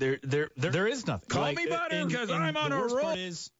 there there there, there is nothing. Call like, me butter because I'm on a roll. Is,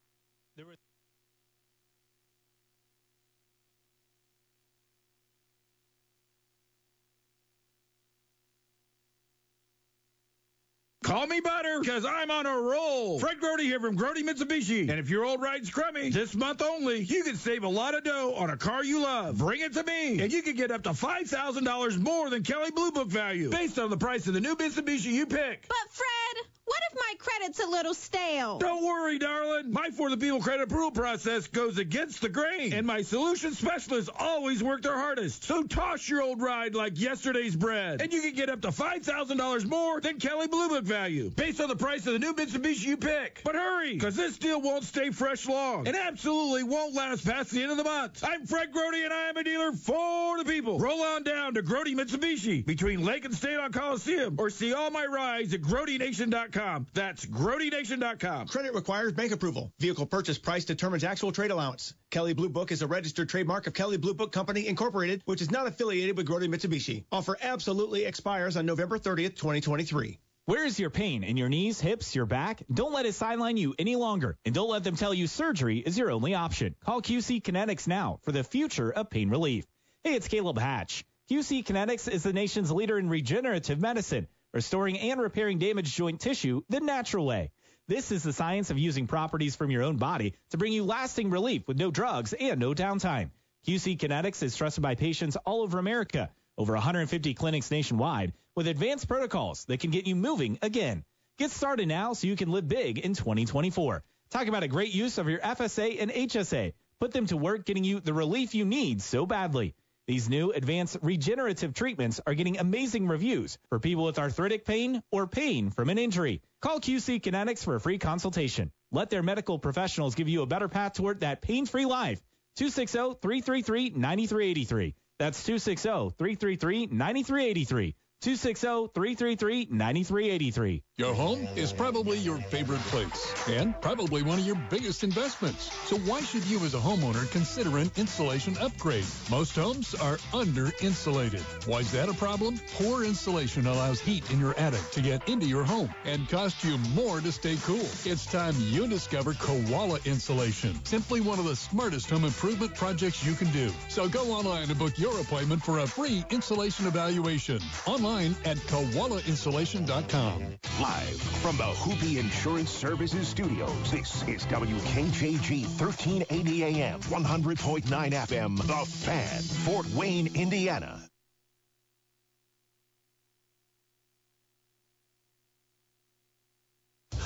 Call me butter because I'm on a roll. Fred Grody here from Grody Mitsubishi. And if your old ride's crummy, this month only, you can save a lot of dough on a car you love. Bring it to me, and you can get up to $5,000 more than Kelley Blue Book value based on the price of the new Mitsubishi you pick. But Fred, what if my credit's a little stale? Don't worry, darling. My For the People credit approval process goes against the grain, and my solution specialists always work their hardest. So toss your old ride like yesterday's bread, and you can get up to $5,000 more than Kelley Blue Book value based on the price of the new Mitsubishi you pick. But hurry, because this deal won't stay fresh long and absolutely won't last past the end of the month. I'm Fred Grody, and I am a dealer for the people. Roll on down to Grody Mitsubishi between Lake and State on Coliseum, or see all my rides at GrodyNation.com. That's GrodyNation.com. Credit requires bank approval. Vehicle purchase price determines actual trade allowance. Kelley Blue Book is a registered trademark of Kelley Blue Book Company Incorporated, which is not affiliated with Grody Mitsubishi. Offer absolutely expires on November 30th, 2023. Where is your pain? In your knees, hips, your back? Don't let it sideline you any longer. And don't let them tell you surgery is your only option. Call QC Kinetics now for the future of pain relief. Hey, it's Caleb Hatch. QC Kinetics is the nation's leader in regenerative medicine restoring and repairing damaged joint tissue the natural way. This is the science of using properties from your own body to bring you lasting relief with no drugs and no downtime. QC Kinetics is trusted by patients all over America, over 150 clinics nationwide, with advanced protocols that can get you moving again. Get started now so you can live big in 2024. Talk about a great use of your FSA and HSA. Put them to work getting you the relief you need so badly. These new advanced regenerative treatments are getting amazing reviews for people with arthritic pain or pain from an injury. Call QC Kinetics for a free consultation. Let their medical professionals give you a better path toward that pain-free life. 260-333-9383. That's 260-333-9383. 260-333-9383. Your home is probably your favorite place and probably one of your biggest investments. So why should you as a homeowner consider an insulation upgrade? Most homes are under insulated. Why is that a problem? Poor insulation allows heat in your attic to get into your home and cost you more to stay cool. It's time you discover Koala Insulation. Simply one of the smartest home improvement projects you can do. So go online and book your appointment for a free insulation evaluation. Online online at koalainsulation.com. Live from the Hoopy Insurance Services Studios, this is WKJG 1380 AM, 100.9 FM, The Fan, Fort Wayne, Indiana.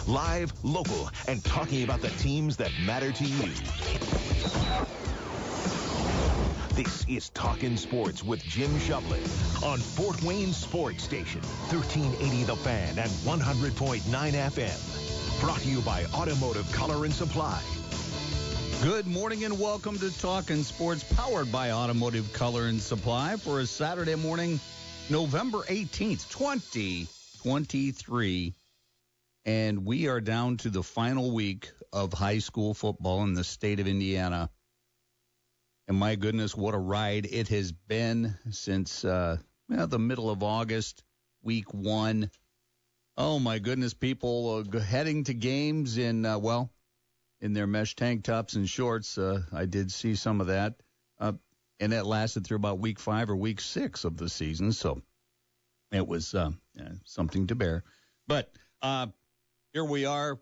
Live, local, and talking about the teams that matter to you. This is Talkin' Sports with Jim Shovlin on Fort Wayne Sports Station, 1380 The Fan and 100.9 FM. Brought to you by Automotive Color and Supply. Good morning and welcome to Talkin' Sports, powered by Automotive Color and Supply for a Saturday morning, November 18th, 2023. And we are down to the final week of high school football in the state of Indiana. And my goodness, what a ride it has been since uh, well, the middle of August, week one. Oh my goodness, people heading to games in uh, well, in their mesh tank tops and shorts. Uh, I did see some of that, uh, and that lasted through about week five or week six of the season. So it was uh, something to bear. But uh, here we are,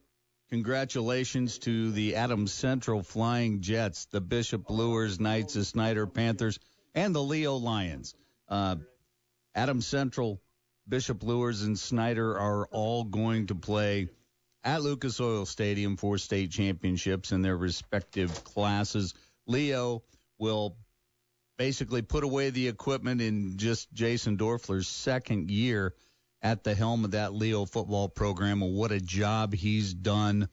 Congratulations to the Adams Central Flying Jets, the Bishop Luers Knights, the Snider Panthers, and the Leo Lions. Uh, Adams Central, Bishop Luers, and Snider are all going to play at Lucas Oil Stadium for state championships in their respective classes. Leo will basically put away the equipment in just Jason Doerffler's second year at the helm of that Leo football program and what a job he's done.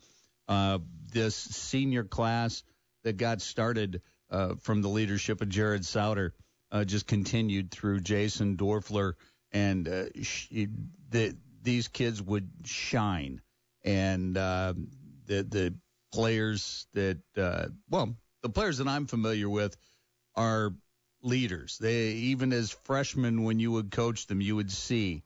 Uh, this senior class that got started uh, from the leadership of Jared Sauter uh, just continued through Jason Doerffler, and uh, sh- the, these kids would shine. And uh, the the players that uh, well, the players that I'm familiar with are leaders. They even as freshmen, when you would coach them, you would see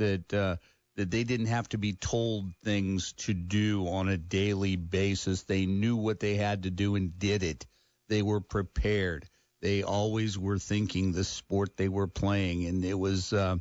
that uh, that they didn't have to be told things to do on a daily basis. They knew what they had to do and did it. They were prepared. They always were thinking the sport they were playing, and it was uh,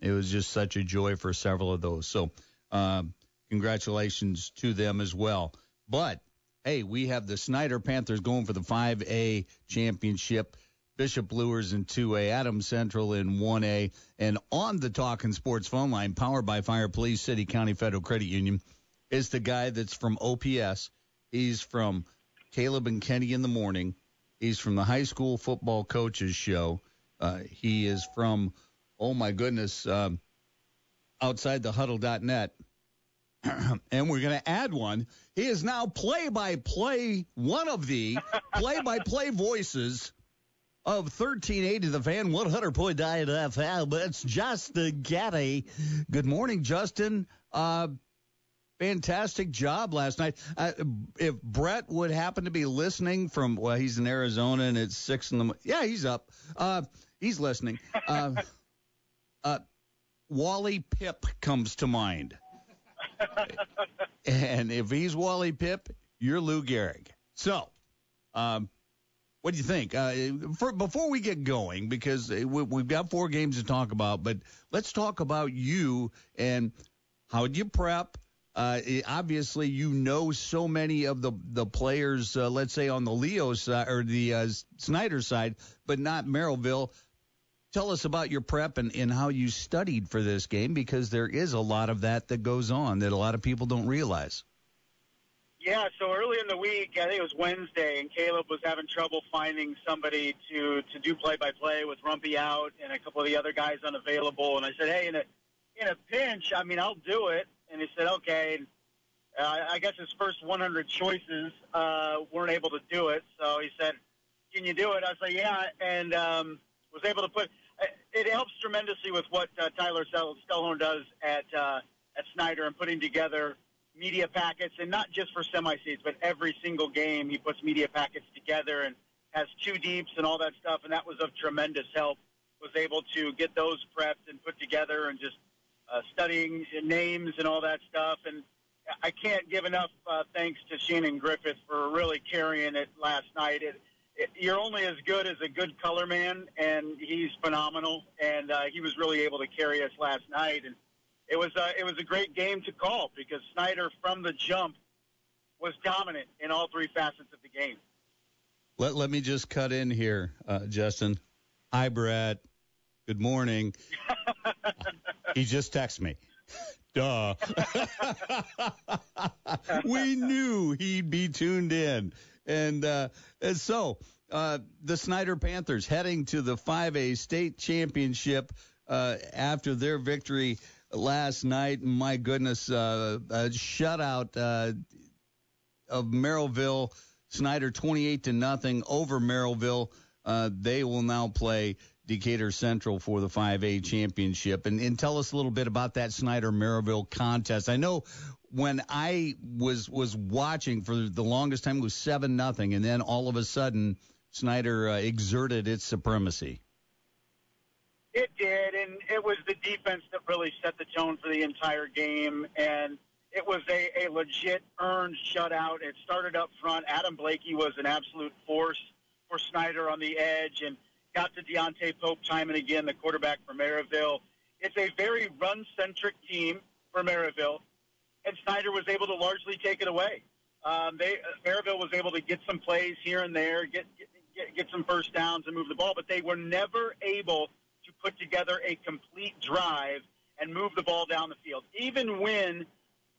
it was just such a joy for several of those. So, uh, congratulations to them as well. But hey, we have the Snider Panthers going for the 5A championship. Bishop Luers in 2A, Adams Central in 1A, and on the Talking Sports phone line, powered by Fire Police City County Federal Credit Union, is the guy that's from OPS. He's from Caleb and Kenny in the morning. He's from the high school football coaches show. Uh, he is from, oh my goodness, um, outside the huddle.net. and we're going to add one. He is now play by play, one of the play by play voices of 1380 The Fan, 100.9 FM. It's Justin Kenny. Good morning, Justin. Uh, fantastic job last night. Uh, if Brett would happen to be listening from, well, he's in Arizona and it's six in the, morning. yeah, he's up. Uh, he's listening. Uh, uh, Wally Pipp comes to mind. and if he's Wally Pipp, you're Lou Gehrig. So, um, what do you think? Uh, for, before we get going, because we, we've got four games to talk about, but let's talk about you and how you prep? Uh, obviously, you know so many of the the players. Uh, let's say on the Leo side or the uh, Snider side, but not Merrillville. Tell us about your prep and, and how you studied for this game, because there is a lot of that that goes on that a lot of people don't realize. Yeah, so early in the week, I think it was Wednesday, and Caleb was having trouble finding somebody to to do play by play with Rumpy out and a couple of the other guys unavailable. And I said, hey, in a in a pinch, I mean, I'll do it. And he said, okay. And, uh, I guess his first 100 choices uh, weren't able to do it, so he said, "Can you do it?" I was like, "Yeah," and um, was able to put. It helps tremendously with what uh, Tyler Stellhorn does at uh, at Snider and putting together media packets, and not just for semi seeds, but every single game he puts media packets together and has two deeps and all that stuff, and that was of tremendous help. Was able to get those prepped and put together, and just uh, studying names and all that stuff. And I can't give enough uh, thanks to Shannon Griffith for really carrying it last night. It, it, you're only as good as a good color man, and he's phenomenal. And uh, he was really able to carry us last night. And it was uh, it was a great game to call because Snider from the jump was dominant in all three facets of the game. Let let me just cut in here, uh, Justin. Hi, Brad. Good morning. he just texted me. Duh. we knew he'd be tuned in. And, uh, and so uh, the Snider Panthers heading to the 5A state championship uh, after their victory last night. My goodness, uh, a shutout uh, of Merrillville. Snider 28 to nothing over Merrillville. Uh, they will now play Decatur Central for the 5A championship. And, and tell us a little bit about that Snider Merrillville contest. I know when I was was watching for the longest time it was seven nothing, and then all of a sudden Snider uh, exerted its supremacy. It did, and it was the defense that really set the tone for the entire game. And it was a, a legit earned shutout. It started up front. Adam Blakey was an absolute force for Snider on the edge, and got to Deontay Pope time and again, the quarterback for Merrillville. It's a very run-centric team for Merrillville, and Snider was able to largely take it away. Um, they Merrillville was able to get some plays here and there, get, get get some first downs and move the ball, but they were never able to put together a complete drive and move the ball down the field. Even when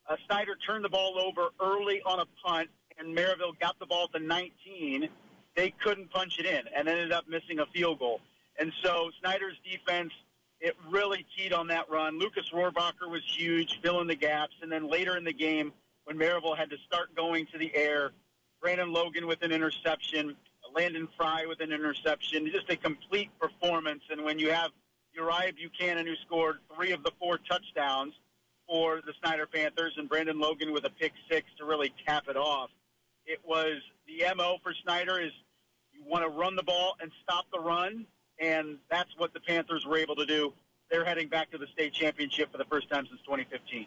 uh, Snider turned the ball over early on a punt and Merrillville got the ball to 19, they couldn't punch it in and ended up missing a field goal. And so Snider's defense, it really keyed on that run. Lucas Rohrbacher was huge, filling the gaps. And then later in the game, when Merrillville had to start going to the air, Brandon Logan with an interception, Landon Fry with an interception, just a complete performance. And when you have Uriah Buchanan, who scored three of the four touchdowns for the Snider Panthers, and Brandon Logan with a pick six to really cap it off, it was the MO for Snider is you want to run the ball and stop the run, and that's what the Panthers were able to do. they're heading back to the state championship for the first time since 2015.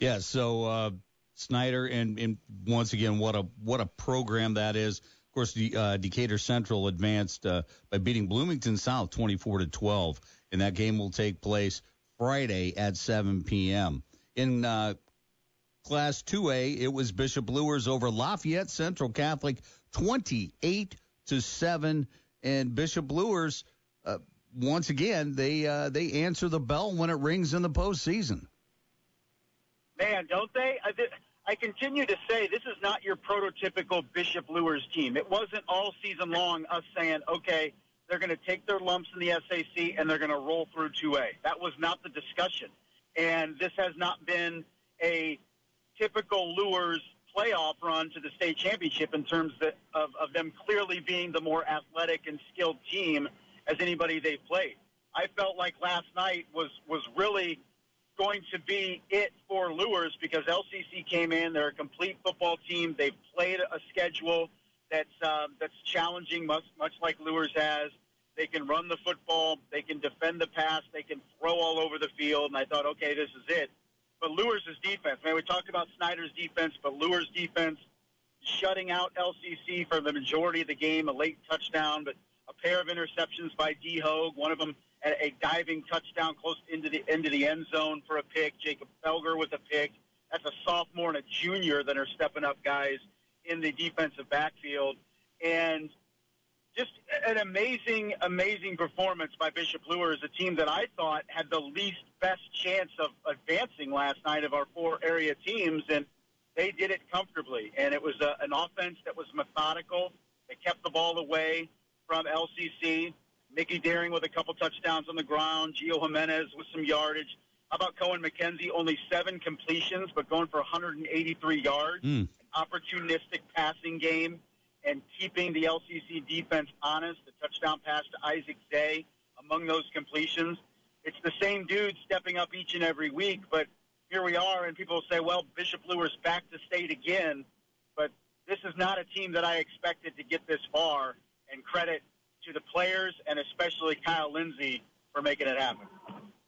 Yeah, so uh, Snider and, and once again, what a what a program that is. Of course, the uh, Decatur Central advanced uh, by beating Bloomington South 24 to 12, and that game will take place Friday at 7 p.m. In uh, Class 2A, it was Bishop Luers over Lafayette Central Catholic 28 to 7, and Bishop Luers uh, once again they uh, they answer the bell when it rings in the postseason. Man, don't they? I, continue to say this is not your prototypical Bishop Luers team. It wasn't all season long us saying, okay, they're going to take their lumps in the SAC and they're going to roll through 2A. That was not the discussion. And this has not been a typical Luers playoff run to the state championship in terms of, of them clearly being the more athletic and skilled team as anybody they've played. I felt like last night was, was really going to be it for Luers because LCC came in. They're a complete football team. They've played a schedule that's uh, that's challenging, much much like Luers has. They can run the football. They can defend the pass. They can throw all over the field. And I thought, okay, this is it. But Luers' defense, man, we talked about Snider's defense, but Luers' defense shutting out LCC for the majority of the game, a late touchdown, but a pair of interceptions by D. Hogue, one of them a diving touchdown close into the into the end zone for a pick. Jacob Felger with a pick. That's a sophomore and a junior that are stepping up guys in the defensive backfield. And just an amazing, amazing performance by Bishop Luers, a team that I thought had the least best chance of advancing last night of our four area teams, and they did it comfortably. And it was a, an offense that was methodical. They kept the ball away from LCC. Mickey Daring with a couple touchdowns on the ground. Gio Jimenez with some yardage. How about Cohen McKenzie? Only seven completions, but going for 183 yards. Mm. Opportunistic passing game and keeping the LCC defense honest. The touchdown pass to Isaac Zay among those completions. It's the same dude stepping up each and every week, but here we are, and people say, well, Bishop Luers back to state again. But this is not a team that I expected to get this far, and credit to the players and especially Kyle Lindsey for making it happen.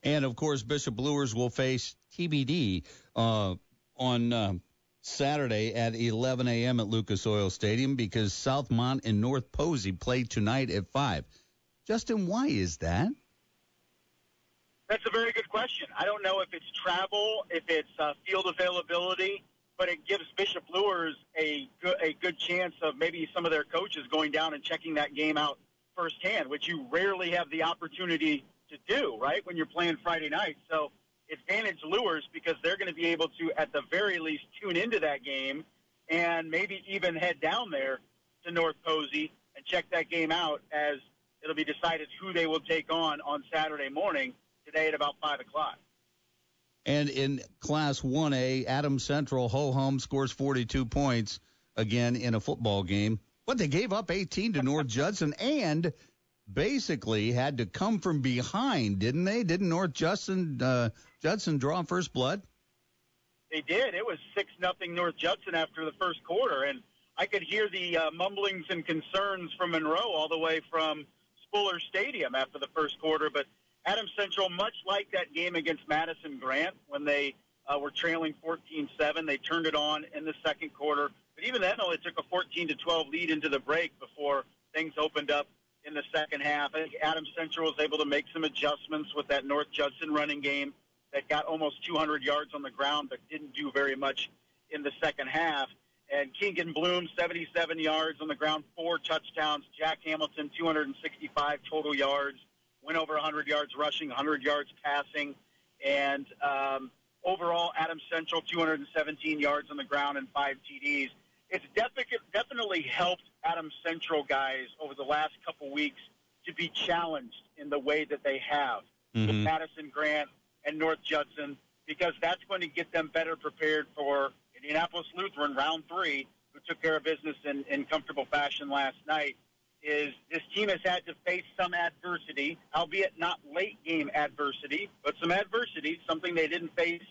And of course, Bishop Luers will face TBD uh, on uh, Saturday at 11 a.m. at Lucas Oil Stadium because Southmont and North Posey play tonight at 5. Justin, why is that? That's a very good question. I don't know if it's travel, if it's uh, field availability, but it gives Bishop Luers a good, a good chance of maybe some of their coaches going down and checking that game out firsthand, which you rarely have the opportunity to do, right, when you're playing Friday night. So advantage Luers because they're going to be able to, at the very least, tune into that game and maybe even head down there to North Posey and check that game out as it'll be decided who they will take on on Saturday morning today at about 5 o'clock. And in Class 1A, Adams Central, ho hum, scores 42 points again in a football game. But they gave up 18 to North Judson and basically had to come from behind, didn't they? Didn't North Judson uh, Judson draw first blood? They did. It was six nothing North Judson after the first quarter, and I could hear the uh, mumblings and concerns from Monroe all the way from Spuller Stadium after the first quarter. But Adam Central, much like that game against Madison Grant when they uh, were trailing 14-7, they turned it on in the second quarter but even then, only took a 14 to 12 lead into the break before things opened up in the second half. I think Adams Central was able to make some adjustments with that North Judson running game that got almost 200 yards on the ground, but didn't do very much in the second half. And Keegan Bloom, 77 yards on the ground, four touchdowns. Jack Hamilton, 265 total yards. Went over 100 yards rushing, 100 yards passing. And um, overall, Adam Central, 217 yards on the ground and five TDs it's definitely helped Adams Central guys over the last couple weeks to be challenged in the way that they have mm-hmm. with Madison Grant and North Judson because that's going to get them better prepared for Indianapolis Lutheran round three, who took care of business in, in comfortable fashion last night. Is this team has had to face some adversity, albeit not late game adversity, but some adversity, something they didn't face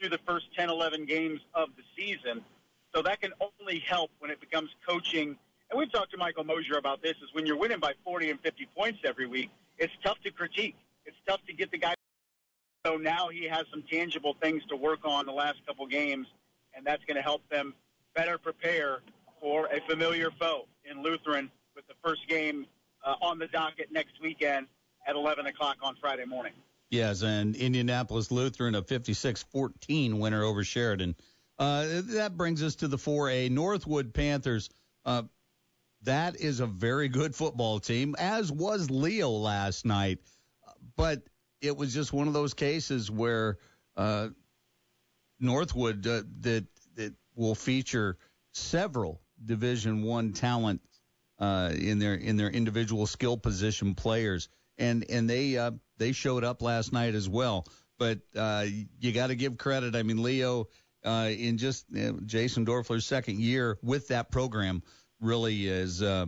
through the first 10, 11 games of the season. So that can only help when it becomes coaching. And we've talked to Michael Mosier about this, is when you're winning by 40 and 50 points every week, it's tough to critique. It's tough to get the guy So now he has some tangible things to work on the last couple games, and that's going to help them better prepare for a familiar foe in Lutheran with the first game uh, on the docket next weekend at 11 o'clock on Friday morning. Yes, and Indianapolis Lutheran a 56-14 winner over Sheridan. Uh, that brings us to the 4A Northwood Panthers. Uh, that is a very good football team, as was Leo last night. But it was just one of those cases where uh, Northwood uh, that that will feature several Division One talent uh, in their in their individual skill position players, and and they uh, they showed up last night as well. But you got to give credit. I mean, Leo uh, in just Jason Doerffler's second year with that program really is, uh,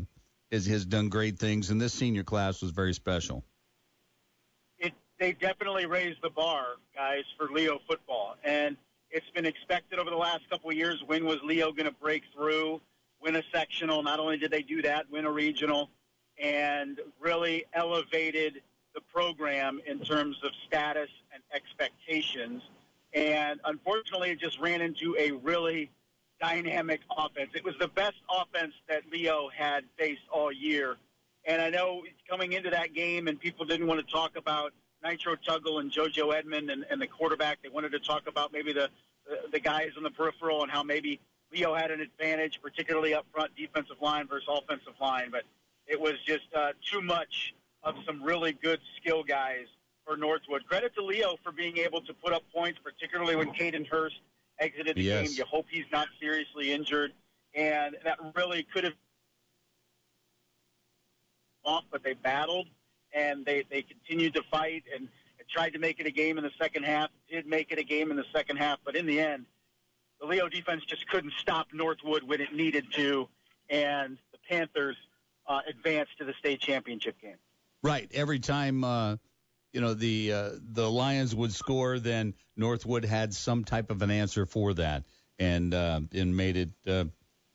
is has done great things, and this senior class was very special. It they definitely raised the bar, guys, for Leo football, and it's been expected over the last couple of years. When was Leo going to break through, win a sectional? Not only did they do that, win a regional, and really elevated the program in terms of status and expectations. And unfortunately, it just ran into a really dynamic offense. It was the best offense that Leo had faced all year. And I know coming into that game, and people didn't want to talk about Nitro Tuggle and JoJo Edmond and, and the quarterback. They wanted to talk about maybe the, the the guys on the peripheral and how maybe Leo had an advantage, particularly up front, defensive line versus offensive line. But it was just uh, too much of some really good skill guys for Northwood. Credit to Leo for being able to put up points, particularly when Caden Hurst exited the Yes. game. You hope he's not seriously injured, and that really could have off, but they battled and they they continued to fight and tried to make it a game in the second half. Did make it a game in the second half, but in the end, the Leo defense just couldn't stop Northwood when it needed to, and the Panthers uh, advanced to the state championship game. Right. Every time uh, you know the uh, the Lions would score, then Northwood had some type of an answer for that, and uh, and made it uh,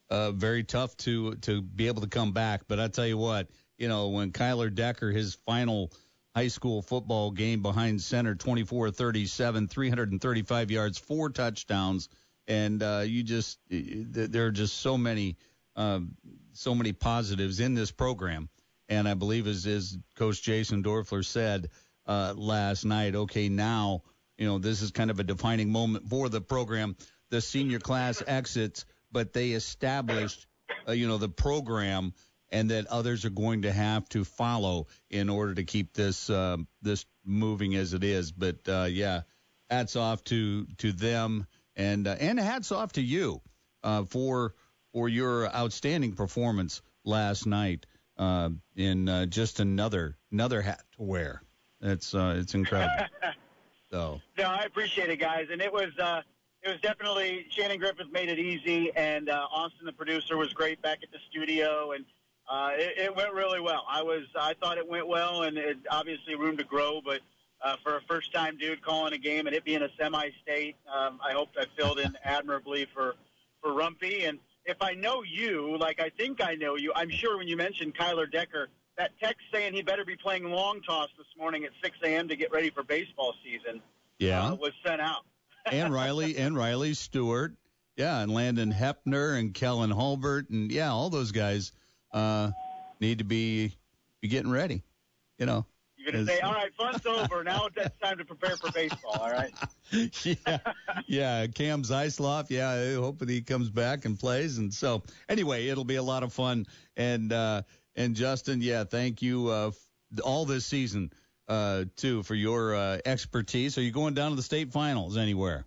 uh, very tough to to be able to come back. But I tell you what, you know when Kyler Decker his final high school football game behind center, 24-37, 335 yards, four touchdowns, and uh, you just there are just so many um, so many positives in this program. And I believe, as, as Coach Jason Doerffler said uh, last night, okay, now, you know, this is kind of a defining moment for the program. The senior class exits, but they established, uh, you know, the program and that others are going to have to follow in order to keep this uh, this moving as it is. But uh, yeah, hats off to to them, and uh, and hats off to you uh, for for your outstanding performance last night in just another another hat to wear. It's uh, it's incredible. so No, I appreciate it, guys, and it was uh, it was definitely Shannon Griffith made it easy, and uh, Austin, the producer, was great back at the studio, and uh, it, it went really well. I was I thought it went well, and it obviously room to grow, but. Uh, for a first-time dude calling a game and it being a semi-state, um, I hope I filled in admirably for for Rumpy. And if I know you, like I think I know you, I'm sure when you mentioned Kyler Decker, that text saying he better be playing long toss this morning at 6 a.m. to get ready for baseball season yeah, uh, was sent out. and Riley and Riley Stewart, yeah, and Landon Hepner and Kellen Hulbert, and yeah, all those guys uh, need to be be getting ready. You know. You're going to say, all right, fun's over. Now it's time to prepare for baseball, all right? yeah, yeah. Cam Zeisloff, yeah, I hope that he comes back and plays. And so, anyway, it'll be a lot of fun. And uh, and Justin, yeah, thank you uh, all this season uh, too for your uh, expertise. Are you going down to the state finals anywhere?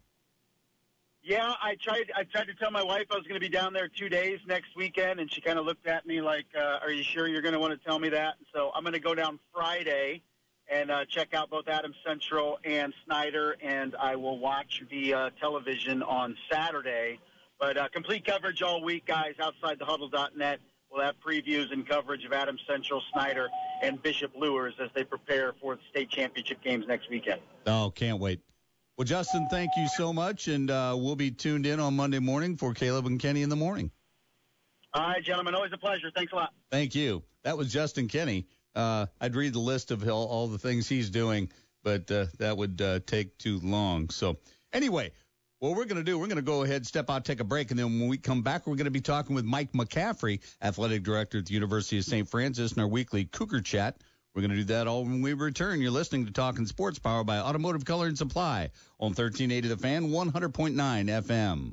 Yeah, I tried. I tried to tell my wife I was going to be down there two days next weekend, and she kind of looked at me like, uh, "Are you sure you're going to want to tell me that?" So I'm going to go down Friday and uh, check out both Adams Central and Snider, and I will watch the uh, television on Saturday. But uh, complete coverage all week, guys. Outside the huddle.net, we'll have previews and coverage of Adam Central, Snider, and Bishop Luers as they prepare for the state championship games next weekend. Oh, can't wait. Well, Justin, thank you so much, and uh, we'll be tuned in on Monday morning for Caleb and Kenny in the morning. All right, gentlemen. Always a pleasure. Thanks a lot. Thank you. That was Justin Kenny. Uh, I'd read the list of all, all the things he's doing, but uh, that would uh, take too long. So, anyway, what we're going to do, we're going to go ahead, step out, take a break, and then when we come back, we're going to be talking with Mike McCaffrey, athletic director at the University of St. Francis, in our weekly Cougar Chat. We're going to do that all when we return. You're listening to Talking Sports, powered by Automotive Color and Supply on 1380 The Fan, 100.9 FM.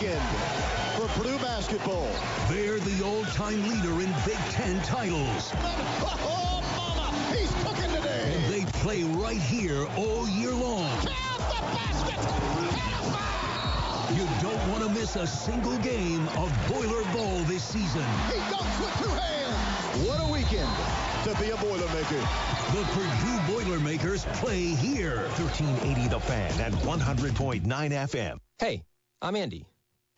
What a weekend for Purdue basketball. They're the all-time leader in Big Ten titles. Oh, mama, he's cooking today. And they play right here all year long. You don't want to miss a single game of Boiler Ball this season. He dunks with two hands. What a weekend to be a Boilermaker. The Purdue Boilermakers play here. 1380 The Fan at 100.9 FM. Hey, I'm Andy.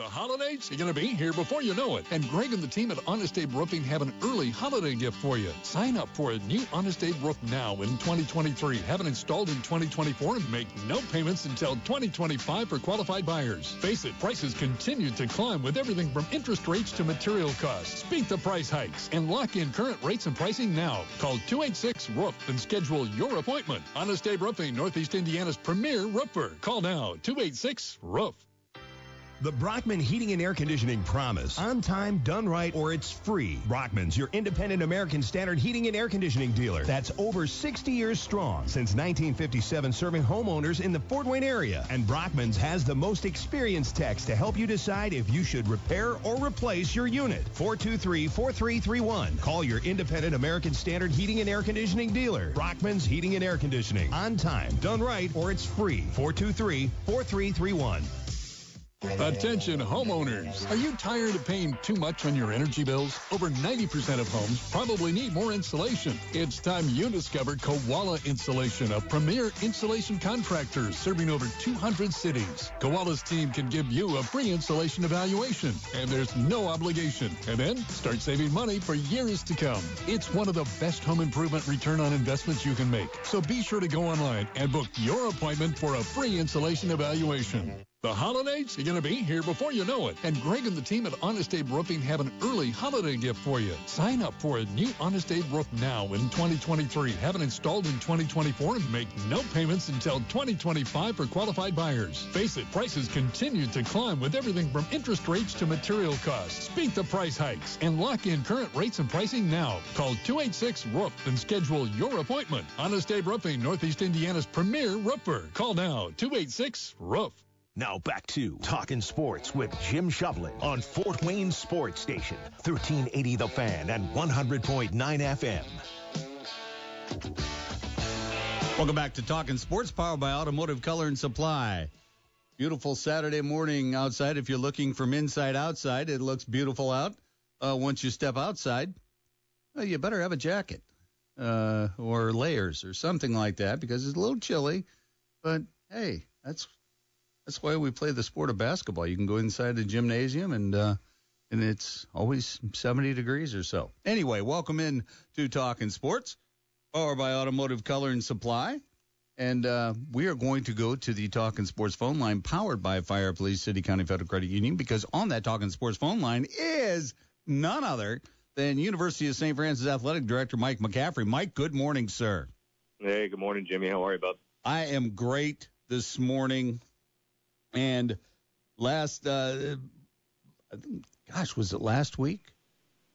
The holidays are going to be here before you know it. And Greg and the team at Honest Abe Roofing have an early holiday gift for you. Sign up for a new Honest Abe roof now in 2023. Have it installed in 2024 and make no payments until 2025 for qualified buyers. Face it, prices continue to climb with everything from interest rates to material costs. Beat the price hikes and lock in current rates and pricing now. Call 286-ROOF and schedule your appointment. Honest Abe Roofing, Northeast Indiana's premier roofer. Call now, 286-ROOF. The Brockman Heating and Air Conditioning promise. On time, done right, or it's free. Brockman's your independent American Standard heating and air conditioning dealer. That's over 60 years strong. Since 1957, serving homeowners in the Fort Wayne area. And Brockman's has the most experienced techs to help you decide if you should repair or replace your unit. 423-4331. Call your independent American Standard heating and air conditioning dealer. Brockman's Heating and Air Conditioning. On time, done right, or it's free. 423-4331. Attention homeowners. Are you tired of paying too much on your energy bills? Over 90% of homes probably need more insulation. It's time you discover Koala Insulation, a premier insulation contractor serving over 200 cities. Koala's team can give you a free insulation evaluation, and there's no obligation. And then start saving money for years to come. It's one of the best home improvement return on investments you can make. So be sure to go online and book your appointment for a free insulation evaluation. The holidays are going to be here before you know it. And Greg and the team at Honest Abe Roofing have an early holiday gift for you. Sign up for a new Honest Abe roof now in 2023. Have it installed in 2024 and make no payments until 2025 for qualified buyers. Face it, prices continue to climb with everything from interest rates to material costs. Beat the price hikes and lock in current rates and pricing now. Call 286-ROOF and schedule your appointment. Honest Abe Roofing, Northeast Indiana's premier roofer. Call now, 286-ROOF. Now back to Talking Sports with Jim Shovlin on Fort Wayne Sports Station, 1380 The Fan and 100.9 FM. Welcome back to Talking Sports, powered by Automotive Color and Supply. Beautiful Saturday morning outside. If you're looking from inside outside, it looks beautiful out. Uh, once you step outside, well, you better have a jacket uh, or layers or something like that because it's a little chilly. But hey, that's that's why we play the sport of basketball. You can go inside the gymnasium and uh, and it's always 70 degrees or so. Anyway, welcome in to Talking Sports powered by Automotive Color and Supply. And uh, we are going to go to the Talking Sports phone line powered by Fire Police City County Federal Credit Union because on that Talking Sports phone line is none other than University of St. Francis Athletic Director Mike McCaffrey. Mike, good morning, sir. Hey, good morning, Jimmy. How are you, bud? I am great this morning. And last, uh, gosh, was it last week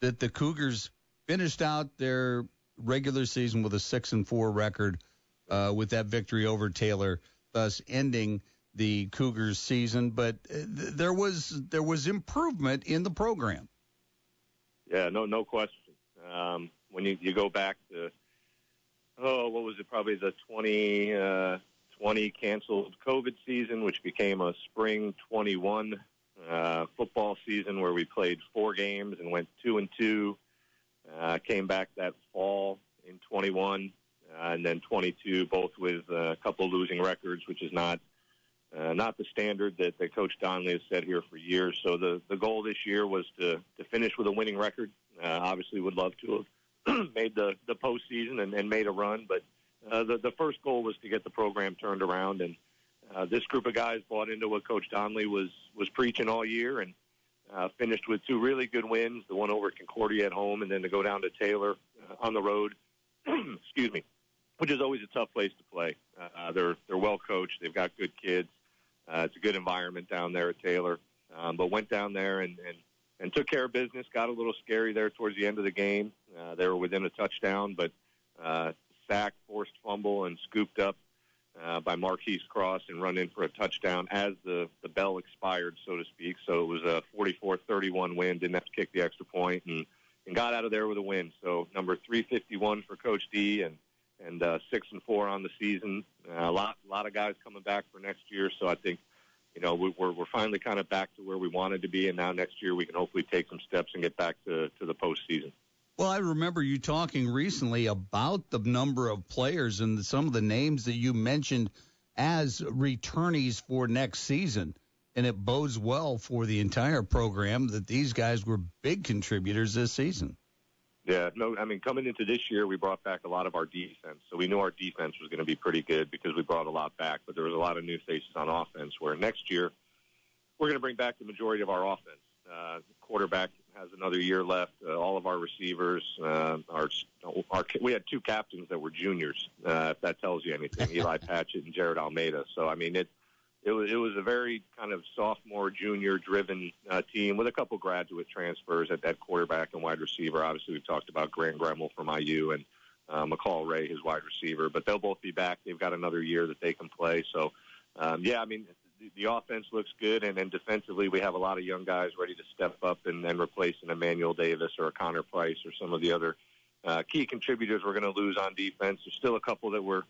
that the Cougars finished out their regular season with a six and four record uh, with that victory over Taylor, thus ending the Cougars season. But uh, th- there was there was improvement in the program. Yeah, no, no question. Um, when you, you go back to oh, what was it? Probably the 20, uh, 20 canceled COVID season, which became a spring 21 uh, football season where we played four games and went two and two. Uh, came back that fall in 21 uh, and then 22, both with a couple losing records, which is not uh, not the standard that, that Coach Donley has set here for years. So the the goal this year was to to finish with a winning record. Uh, obviously, would love to have made the the postseason and, and made a run, but uh, the the first goal was to get the program turned around. And uh, this group of guys bought into what Coach Donley was was preaching all year and. Uh, finished with two really good wins, the one over Concordia at home, and then to go down to Taylor uh, on the road. excuse me, which is always a tough place to play. Uh, they're they're well coached. They've got good kids. Uh, it's a good environment down there at Taylor. Um, but went down there and, and and took care of business. Got a little scary there towards the end of the game. Uh, they were within a touchdown, but uh, sacked, forced fumble, and scooped up uh, by Marquise Cross and run in for a touchdown as the the bell expired, so to speak. So it was a 44-31 win. Didn't have to kick the extra point and and got out of there with a win. So number 351 for Coach D and and uh, six and four on the season. Uh, a lot, a lot of guys coming back for next year. So I think, you know, we, we're we're finally kind of back to where we wanted to be, and now next year we can hopefully take some steps and get back to to the postseason. Well, I remember you talking recently about the number of players and some of the names that you mentioned as returnees for next season. And it bodes well for the entire program that these guys were big contributors this season. Yeah, no, I mean, coming into this year, we brought back a lot of our defense. So we knew our defense was going to be pretty good because we brought a lot back, but there was a lot of new faces on offense where next year we're going to bring back the majority of our offense. Uh, quarterback has another year left. Uh, all of our receivers, uh, our, our, we had two captains that were juniors, uh, if that tells you anything, Eli Patchett and Jared Almeida. So, I mean, it, it was it was a very kind of sophomore junior driven uh, team with a couple graduate transfers at that quarterback and wide receiver. Obviously, we've talked about Grant Gremmel from IU and uh, McCall Ray, his wide receiver, but they'll both be back. They've got another year that they can play. So, um, yeah, I mean, the, offense looks good, and, and defensively, we have a lot of young guys ready to step up and, and replace an Emmanuel Davis or a Connor Price or some of the other uh, key contributors we're going to lose on defense. There's still a couple that we're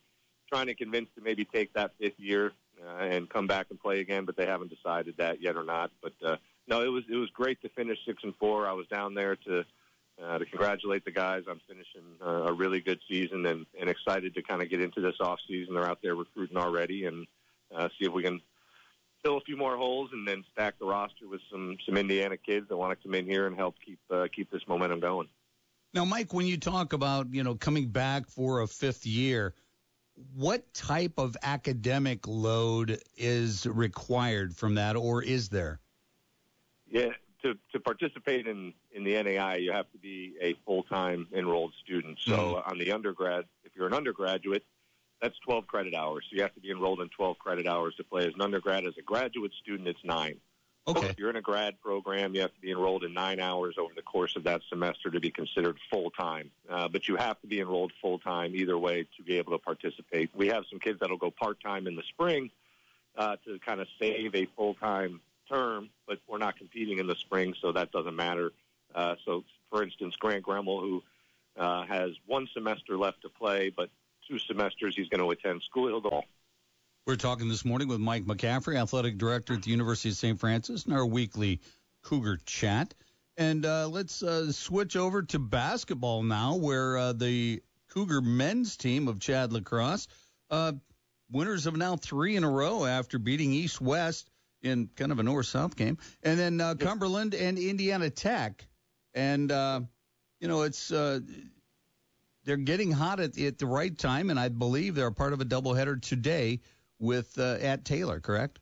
trying to convince to maybe take that fifth year uh, and come back and play again, but they haven't decided that yet or not. But uh, no, it was it was great to finish six and four. I was down there to uh, to congratulate the guys on finishing uh, a really good season and, and excited to kind of get into this off season. They're out there recruiting already and uh, see if we can fill a few more holes and then stack the roster with some some Indiana kids that want to come in here and help keep uh, keep this momentum going. Now, Mike, when you talk about you know coming back for a fifth year what type of academic load is required from that, or is there? Yeah, to, to participate in, in the NAIA, you have to be a full time enrolled student. So mm-hmm. on the undergrad, if you're an undergraduate, that's 12 credit hours. So you have to be enrolled in 12 credit hours to play as an undergrad. As a graduate student, it's nine. Okay. If you're in a grad program, you have to be enrolled in nine hours over the course of that semester to be considered full time. Uh, but you have to be enrolled full time either way to be able to participate. We have some kids that'll go part time in the spring uh, to kind of save a full time term, but we're not competing in the spring, so that doesn't matter. Uh, so, for instance, Grant Gremmel, who uh, has one semester left to play, but two semesters he's going to attend school. He'll go. We're talking this morning with Mike McCaffrey, athletic director at the University of St. Francis, in our weekly Cougar chat. And uh, let's uh, switch over to basketball now, where uh, the Cougar men's team of Chad LaCross, uh, winners of now three in a row after beating East West in kind of a north south game, and then uh, Cumberland and Indiana Tech. And, uh, you know, it's. They're getting hot at, at the right time, and I believe they're part of a doubleheader today with uh, at Taylor, correct?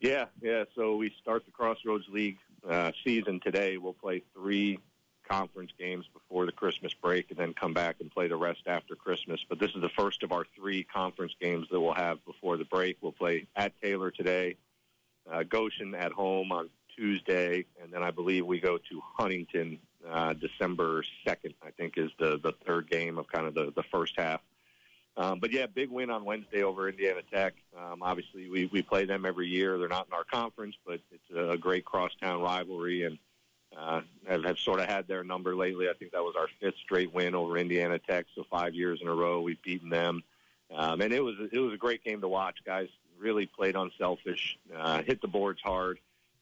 Yeah, yeah. So we start the Crossroads League uh, season today. We'll play three conference games before the Christmas break and then come back and play the rest after Christmas. But this is the first of our three conference games that we'll have before the break. We'll play at Taylor today, uh, Goshen at home on Tuesday, and then I believe we go to Huntington uh, December 2nd, I think is the, the third game of kind of the, the first half. Um, but yeah, big win on Wednesday over Indiana Tech. Um, obviously, we we play them every year. They're not in our conference, but it's a great crosstown rivalry, and uh, have, have sort of had their number lately. I think that was our fifth straight win over Indiana Tech, so five years in a row we've beaten them. Um, and it was it was a great game to watch. Guys really played unselfish, uh, hit the boards hard.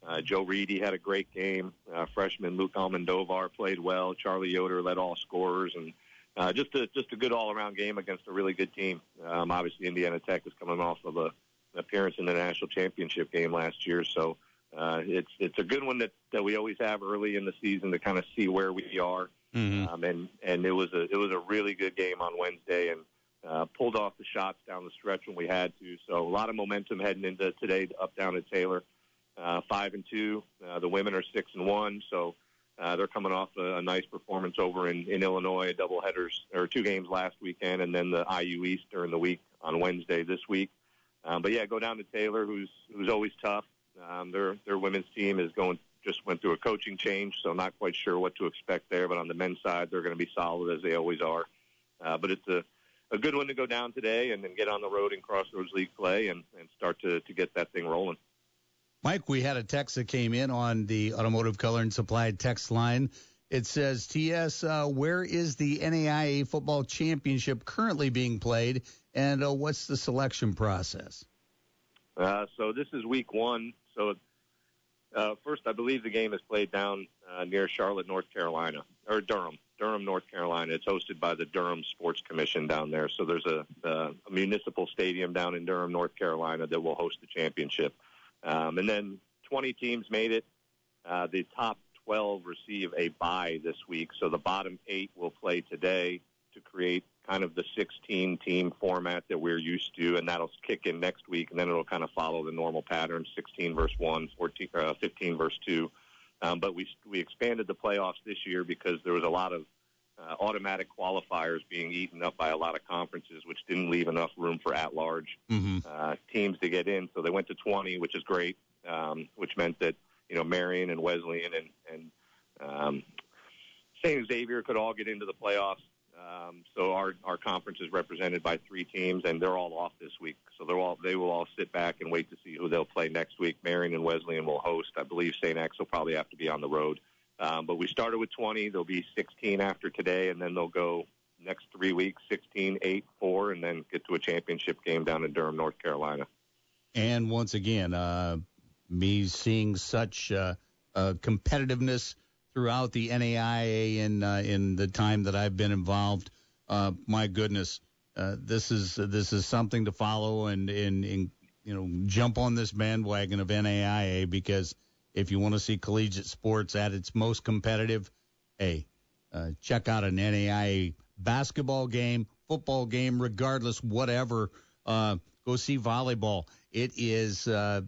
Uh, Joe Reedy had a great game. Uh, freshman Luke Almendovar played well. Charlie Yoder led all scorers, and uh, just a just a good all around game against a really good team. Um, obviously, Indiana Tech is coming off of a, an appearance in the national championship game last year, so uh, it's it's a good one that that we always have early in the season to kind of see where we are. Mm-hmm. Um, and and it was a it was a really good game on Wednesday, and uh, pulled off the shots down the stretch when we had to. So a lot of momentum heading into today up down at Taylor. Uh, five and two. Uh, the women are six and one. So uh, they're coming off a, a nice performance over in, in Illinois, double headers or two games last weekend, and then the IU East during the week on Wednesday this week. Um, but yeah, go down to Taylor, who's who's always tough. Um, their their women's team is going just went through a coaching change, so not quite sure what to expect there. But on the men's side, they're going to be solid as they always are. Uh, but it's a a good one to go down today and then get on the road in Crossroads League play and, and start to, to get that thing rolling. Mike, we had a text that came in on the Automotive Color and Supply text line. It says, TS, uh, where is the NAIA Football Championship currently being played, and uh, what's the selection process? Uh, so this is week one. So uh, first, I believe the game is played down uh, near Charlotte, North Carolina, or Durham, Durham, North Carolina. It's hosted by the Durham Sports Commission down there. So there's a, a municipal stadium down in Durham, North Carolina, that will host the championship. Um, and then 20 teams made it. Uh, the top 12 receive a bye this week, so the bottom eight will play today to create kind of the 16 team format that we're used to, and that'll kick in next week, and then it'll kind of follow the normal pattern 16 verse 1, 14, uh, 15 verse 2. Um, but we, we expanded the playoffs this year because there was a lot of uh, automatic qualifiers being eaten up by a lot of conferences, which didn't leave enough room for at-large mm-hmm. uh, teams to get in. So they went to 20, which is great, um, which meant that you know Marian and Wesleyan and and um, St. Xavier could all get into the playoffs. Um, so our our conference is represented by three teams, and they're all off this week. So they're all they will all sit back and wait to see who they'll play next week. Marian and Wesleyan will host. I believe St. X will probably have to be on the road. Um, but we started with 20. There'll be 16 after today, and then they'll go next three weeks 16, 8, 4, and then get to a championship game down in Durham, North Carolina. And once again, uh, me seeing such uh, uh, competitiveness throughout the NAIA in uh, in the time that I've been involved, uh, my goodness, uh, this is this is something to follow and, and, and you know jump on this bandwagon of NAIA because if you want to see collegiate sports at its most competitive, hey, uh, check out an NAIA basketball game, football game, regardless, whatever. Uh, go see volleyball. It is uh,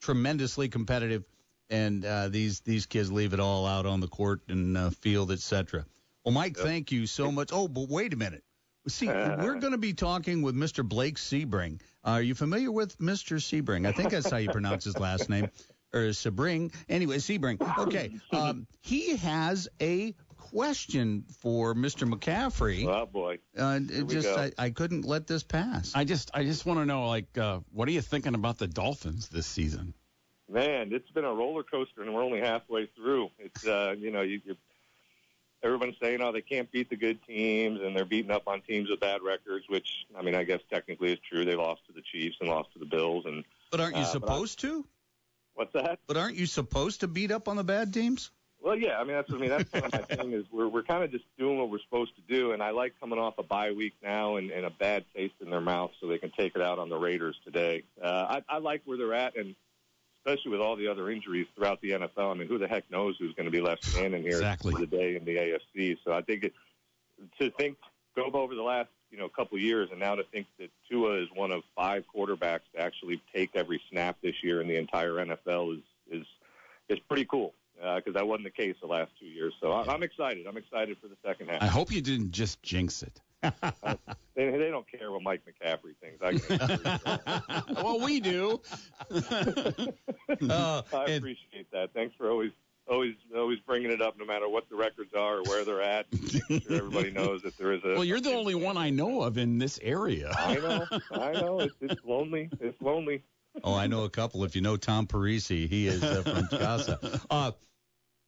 tremendously competitive, and uh, these these kids leave it all out on the court and uh, field, etc. Well, Mike, thank you so much. Oh, but wait a minute. See, we're going to be talking with Mr. Blake Sebring. Are you familiar with Mr. Sebring? I think that's how you pronounce his last name or Sebring. Anyway, Sebring. Okay. Um, he has a question for Mr. McCaffrey. Oh boy. Uh, just I, I, couldn't let this pass. I just I just want to know like uh, what are you thinking about the Dolphins this season? Man, it's been a roller coaster, and we're only halfway through. It's uh, you know you, you everyone's saying, oh, they can't beat the good teams, and they're beating up on teams with bad records. Which I mean, I guess technically is true. They lost to the Chiefs and lost to the Bills, and But aren't you uh, but I- supposed to? What's that? But aren't you supposed to beat up on the bad teams? Well, yeah, I mean that's what I mean. That's kind of my thing is we're we're kind of just doing what we're supposed to do, and I like coming off a bye week now and, and a bad taste in their mouth, so they can take it out on the Raiders today. Uh, I, I like where they're at, and especially with all the other injuries throughout the NFL. I mean, who the heck knows who's going to be left standing here Exactly. today in the AFC? So I think it, to think go over the last you know a couple of years, and now to think that Tua is one of five quarterbacks to actually take every snap this year in the entire NFL is is is pretty cool because that wasn't the case the last two years. So I, I'm excited. I'm excited for the second half. I hope you didn't just jinx it. They, they don't care what Mike McCaffrey thinks. I, can well, we do. Uh, I and- appreciate that. Thanks for always, always, always bringing it up, no matter what the records are or where they're at. I'm sure everybody knows that there is a. Well, you're the only one I know of in this area. I know, I know. It's, it's lonely. It's lonely. Oh, I know a couple. If you know Tom Parisi, he is uh, from Casa. Uh,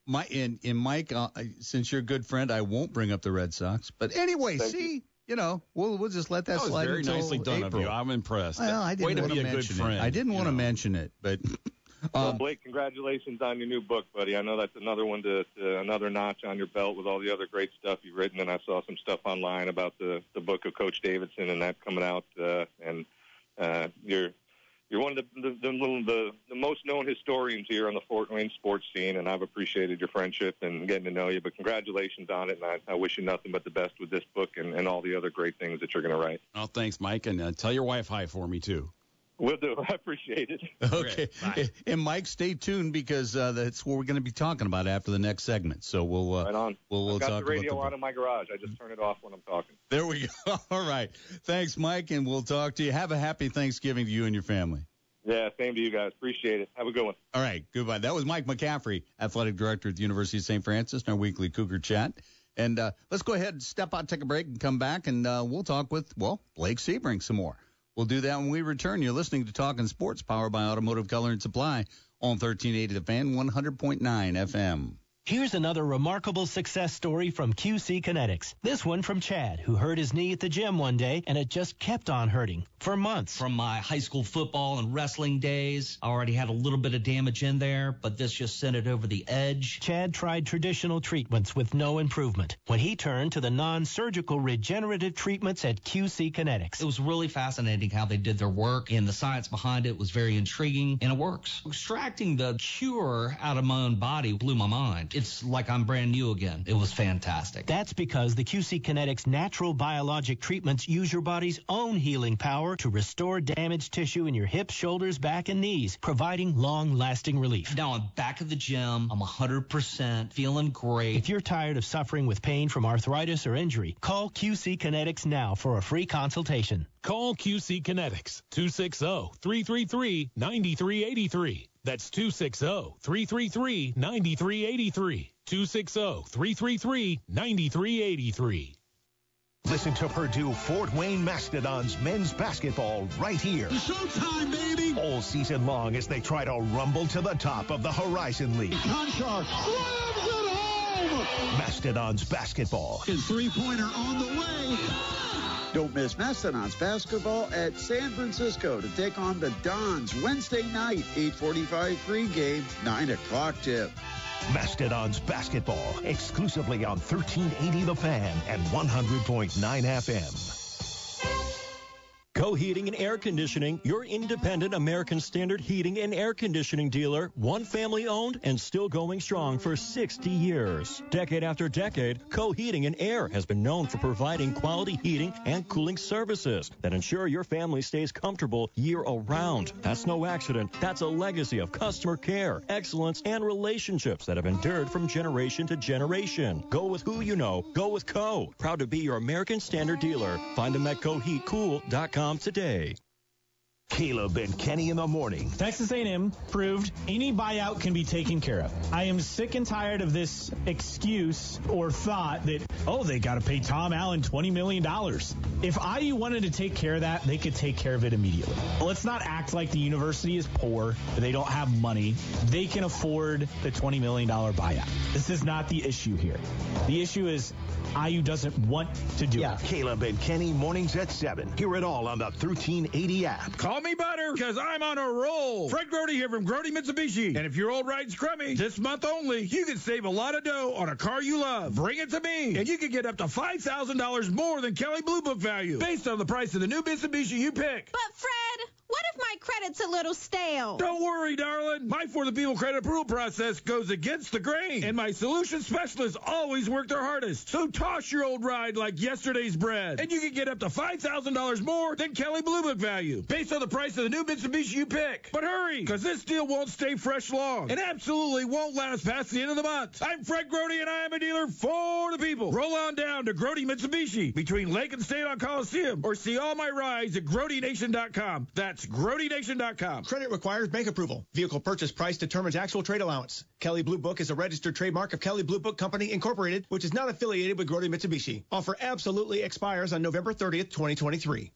my and, and Mike, uh, since you're a good friend, I won't bring up the Red Sox. But anyway, Thank see, you. know, we'll we'll just let that, That was slide very until nicely done April. of you. I'm impressed. Well, I didn't Way to want be a good mention friend. It. I didn't you want to mention it, but well, um, Blake, congratulations on your new book, buddy. I know that's another one to, to another notch on your belt with all the other great stuff you've written. And I saw some stuff online about the the book of Coach Davidson and that coming out. Uh, and uh, you're you're one of the the, the, little- the the most known historians here on the Fort Wayne sports scene, and I've appreciated your friendship and getting to know you. But congratulations on it, and I, I wish you nothing but the best with this book and, and all the other great things that you're going to write. Oh, thanks, Mike, and uh, tell your wife hi for me too. Will do. I appreciate it. okay. And Mike, stay tuned because uh, that's what we're going to be talking about after the next segment. So we'll uh, Right on. we'll we'll I've got talk the radio about on in my garage. I just turn it off when I'm talking. There we go. All right. Thanks, Mike, and we'll talk to you. Have a happy Thanksgiving to you and your family. Yeah, same to you guys. Appreciate it. Have a good one. All right, goodbye. That was Mike McCaffrey, athletic director at the University of St. Francis, in our weekly Cougar Chat. And uh, let's go ahead and step out, take a break, and come back, and uh, we'll talk with, well, Blake Sebring some more. We'll do that when we return. You're listening to Talking Sports, powered by Automotive Color and Supply on 1380 The Fan, 100.9 FM. Here's another remarkable success story from QC Kinetics. This one from Chad, who hurt his knee at the gym one day and it just kept on hurting for months. From my high school football and wrestling days, I already had a little bit of damage in there, but this just sent it over the edge. Chad tried traditional treatments with no improvement when he turned to the non-surgical regenerative treatments at QC Kinetics. It was really fascinating how they did their work, and the science behind it was very intriguing, and it works. Extracting the cure out of my own body blew my mind. It's like I'm brand new again. It was fantastic. That's because the QC Kinetics natural biologic treatments use your body's own healing power to restore damaged tissue in your hips, shoulders, back, and knees, providing long-lasting relief. Now I'm back at the gym. I'm 100% feeling great. If you're tired of suffering with pain from arthritis or injury, call QC Kinetics now for a free consultation. Call QC Kinetics 260-333-9383. That's 260-333-9383. 260-333-9383. Listen to Purdue Fort Wayne Mastodons men's basketball right here. Showtime, baby! All season long as they try to rumble to the top of the Horizon League. Conchar slams it home! Mastodons basketball. His three-pointer on the way. Don't miss Mastodons basketball at San Francisco to take on the Dons Wednesday night, 8:45 pregame, 9 o'clock tip. Mastodons basketball exclusively on 1380 The Fan and 100.9 FM. Co Heating and Air Conditioning, your independent American Standard heating and air conditioning dealer, one family owned and still going strong for 60 years. Decade after decade, Co Heating and Air has been known for providing quality heating and cooling services that ensure your family stays comfortable year around. That's no accident. That's a legacy of customer care, excellence, and relationships that have endured from generation to generation. Go with who you know. Go with Co. Proud to be your American Standard dealer. Find them at coheatcool.com today. Caleb and Kenny in the morning. Texas A&M proved any buyout can be taken care of. I am sick and tired of this excuse or thought that oh they got to pay Tom Allen twenty million dollars. If IU wanted to take care of that, they could take care of it immediately. Let's not act like the university is poor. They don't have money. They can afford the twenty million dollar buyout. This is not the issue here. The issue is IU doesn't want to do it. Caleb and Kenny mornings at 7. Hear it all on the 1380 app. Call me butter because I'm on a roll. Fred Grody here from Grody Mitsubishi. And if your old ride's crummy, this month only, you can save a lot of dough on a car you love. Bring it to me. And you can get up to $5,000 more than Kelley Blue Book value based on the price of the new Mitsubishi you pick. But Fred, what if my credit's a little stale? Don't worry, darling. My For the People credit approval process goes against the grain, and my solution specialists always work their hardest. So toss your old ride like yesterday's bread, and you can get up to $5,000 more than Kelley Blue Book value based on the price of the new Mitsubishi you pick. But hurry, because this deal won't stay fresh long and absolutely won't last past the end of the month. I'm Fred Grody, and I am a dealer for the people. Roll on down to Grody Mitsubishi between Lake and State on Coliseum, or see all my rides at GrodyNation.com. That's GrodyNation.com. Credit requires bank approval. Vehicle purchase price determines actual trade allowance. Kelley Blue Book is a registered trademark of Kelley Blue Book Company Incorporated, which is not affiliated with Grody Mitsubishi. Offer absolutely expires on November 30th, 2023.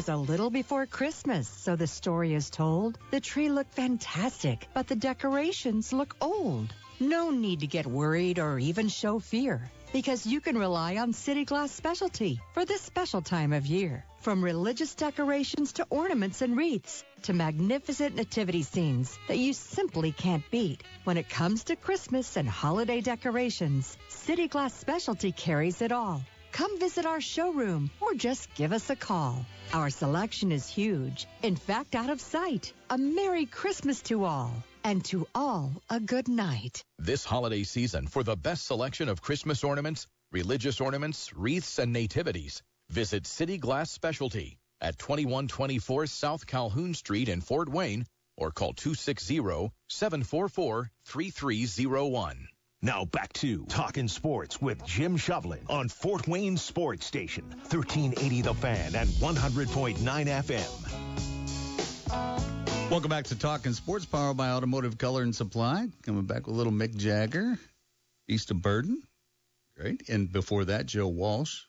was a little before Christmas, so the story is told. The tree looked fantastic, but the decorations look old. No need to get worried or even show fear, because you can rely on City Glass Specialty for this special time of year. From religious decorations to ornaments and wreaths to magnificent nativity scenes that you simply can't beat. When it comes to Christmas and holiday decorations, City Glass Specialty carries it all. Come visit our showroom or just give us a call. Our selection is huge. In fact, out of sight. A Merry Christmas to all. And to all, a good night. This holiday season, for the best selection of Christmas ornaments, religious ornaments, wreaths, and nativities, visit City Glass Specialty at 2124 South Calhoun Street in Fort Wayne or call 260-744-3301. Now back to Talking Sports with Jim Shovlin on Fort Wayne Sports Station, 1380 The Fan and 100.9 FM. Welcome back to Talking Sports, powered by Automotive Color and Supply. Coming back with little Mick Jagger, Beast of Burden. Great. And before that, Joe Walsh.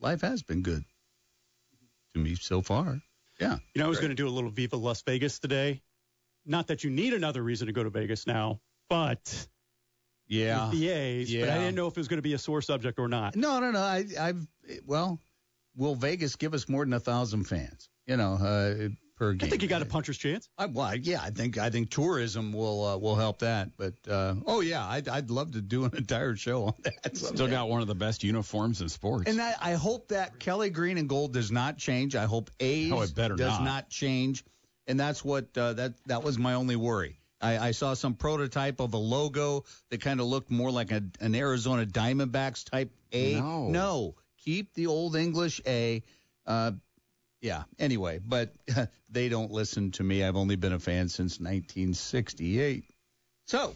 Life has been good to me so far. Yeah. You know, I was going to do a little Viva Las Vegas today. Not that you need another reason to go to Vegas now, but Yeah. the A's. But I didn't know if it was going to be a sore subject or not. No, no, no. I, I've well, will Vegas give us more than a thousand fans? You know, uh, per game. I think you got a puncher's chance. I, well, I- yeah, I think I think tourism will uh, will help that. But uh, oh yeah, I'd, I'd love to do an entire show on that. Still got one of the best uniforms in sports. And that, I hope that Kelly Green and Gold does not change. I hope A's Oh, it better does not. change. And that's what uh, that that was my only worry. I, I saw some prototype of a logo that kind of looked more like a, an Arizona Diamondbacks type A. No. no, keep the old English A. Uh, yeah. Anyway, but they don't listen to me. I've only been a fan since 1968. So,